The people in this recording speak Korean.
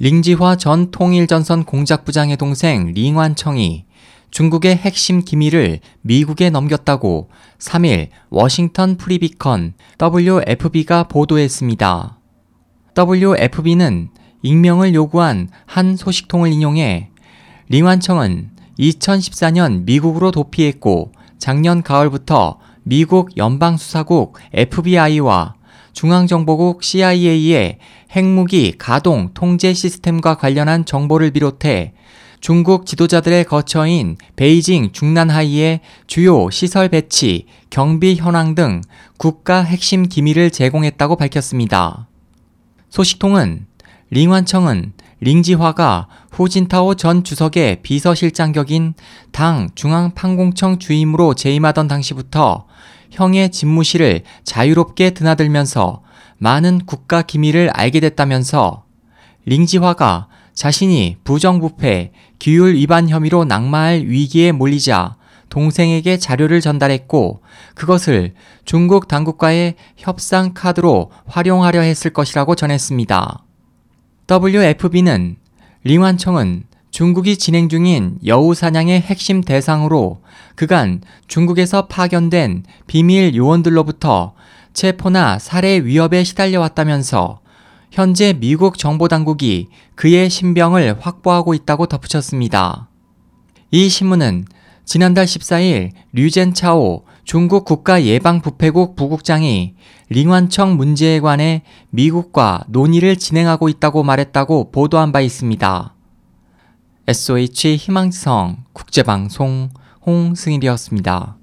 링지화 전 통일전선 공작부장의 동생 링완청이 중국의 핵심 기밀을 미국에 넘겼다고 3일 워싱턴 프리비컨 WFB가 보도했습니다. WFB는 익명을 요구한 한 소식통을 인용해 링완청은 2014년 미국으로 도피했고 작년 가을부터 미국 연방수사국 FBI와 중앙정보국 CIA의 핵무기 가동 통제 시스템과 관련한 정보를 비롯해 중국 지도자들의 거처인 베이징 중난하이의 주요 시설 배치, 경비 현황 등 국가 핵심 기밀을 제공했다고 밝혔습니다. 소식통은 링완청은 링지화가 후진타오 전 주석의 비서실장 격인 당 중앙판공청 주임으로 재임하던 당시부터 형의 집무실을 자유롭게 드나들면서 많은 국가 기밀을 알게 됐다면서 링지화가 자신이 부정부패, 규율 위반 혐의로 낙마할 위기에 몰리자 동생에게 자료를 전달했고 그것을 중국 당국과의 협상 카드로 활용하려 했을 것이라고 전했습니다. WFB는 링완청은 중국이 진행 중인 여우 사냥의 핵심 대상으로 그간 중국에서 파견된 비밀 요원들로부터 체포나 살해 위협에 시달려왔다면서 현재 미국 정보당국이 그의 신병을 확보하고 있다고 덧붙였습니다. 이 신문은 지난달 14일 류젠 차오 중국 국가예방부패국 부국장이 링완청 문제에 관해 미국과 논의를 진행하고 있다고 말했다고 보도한 바 있습니다. SOH 희망성 국제방송 홍승일이었습니다.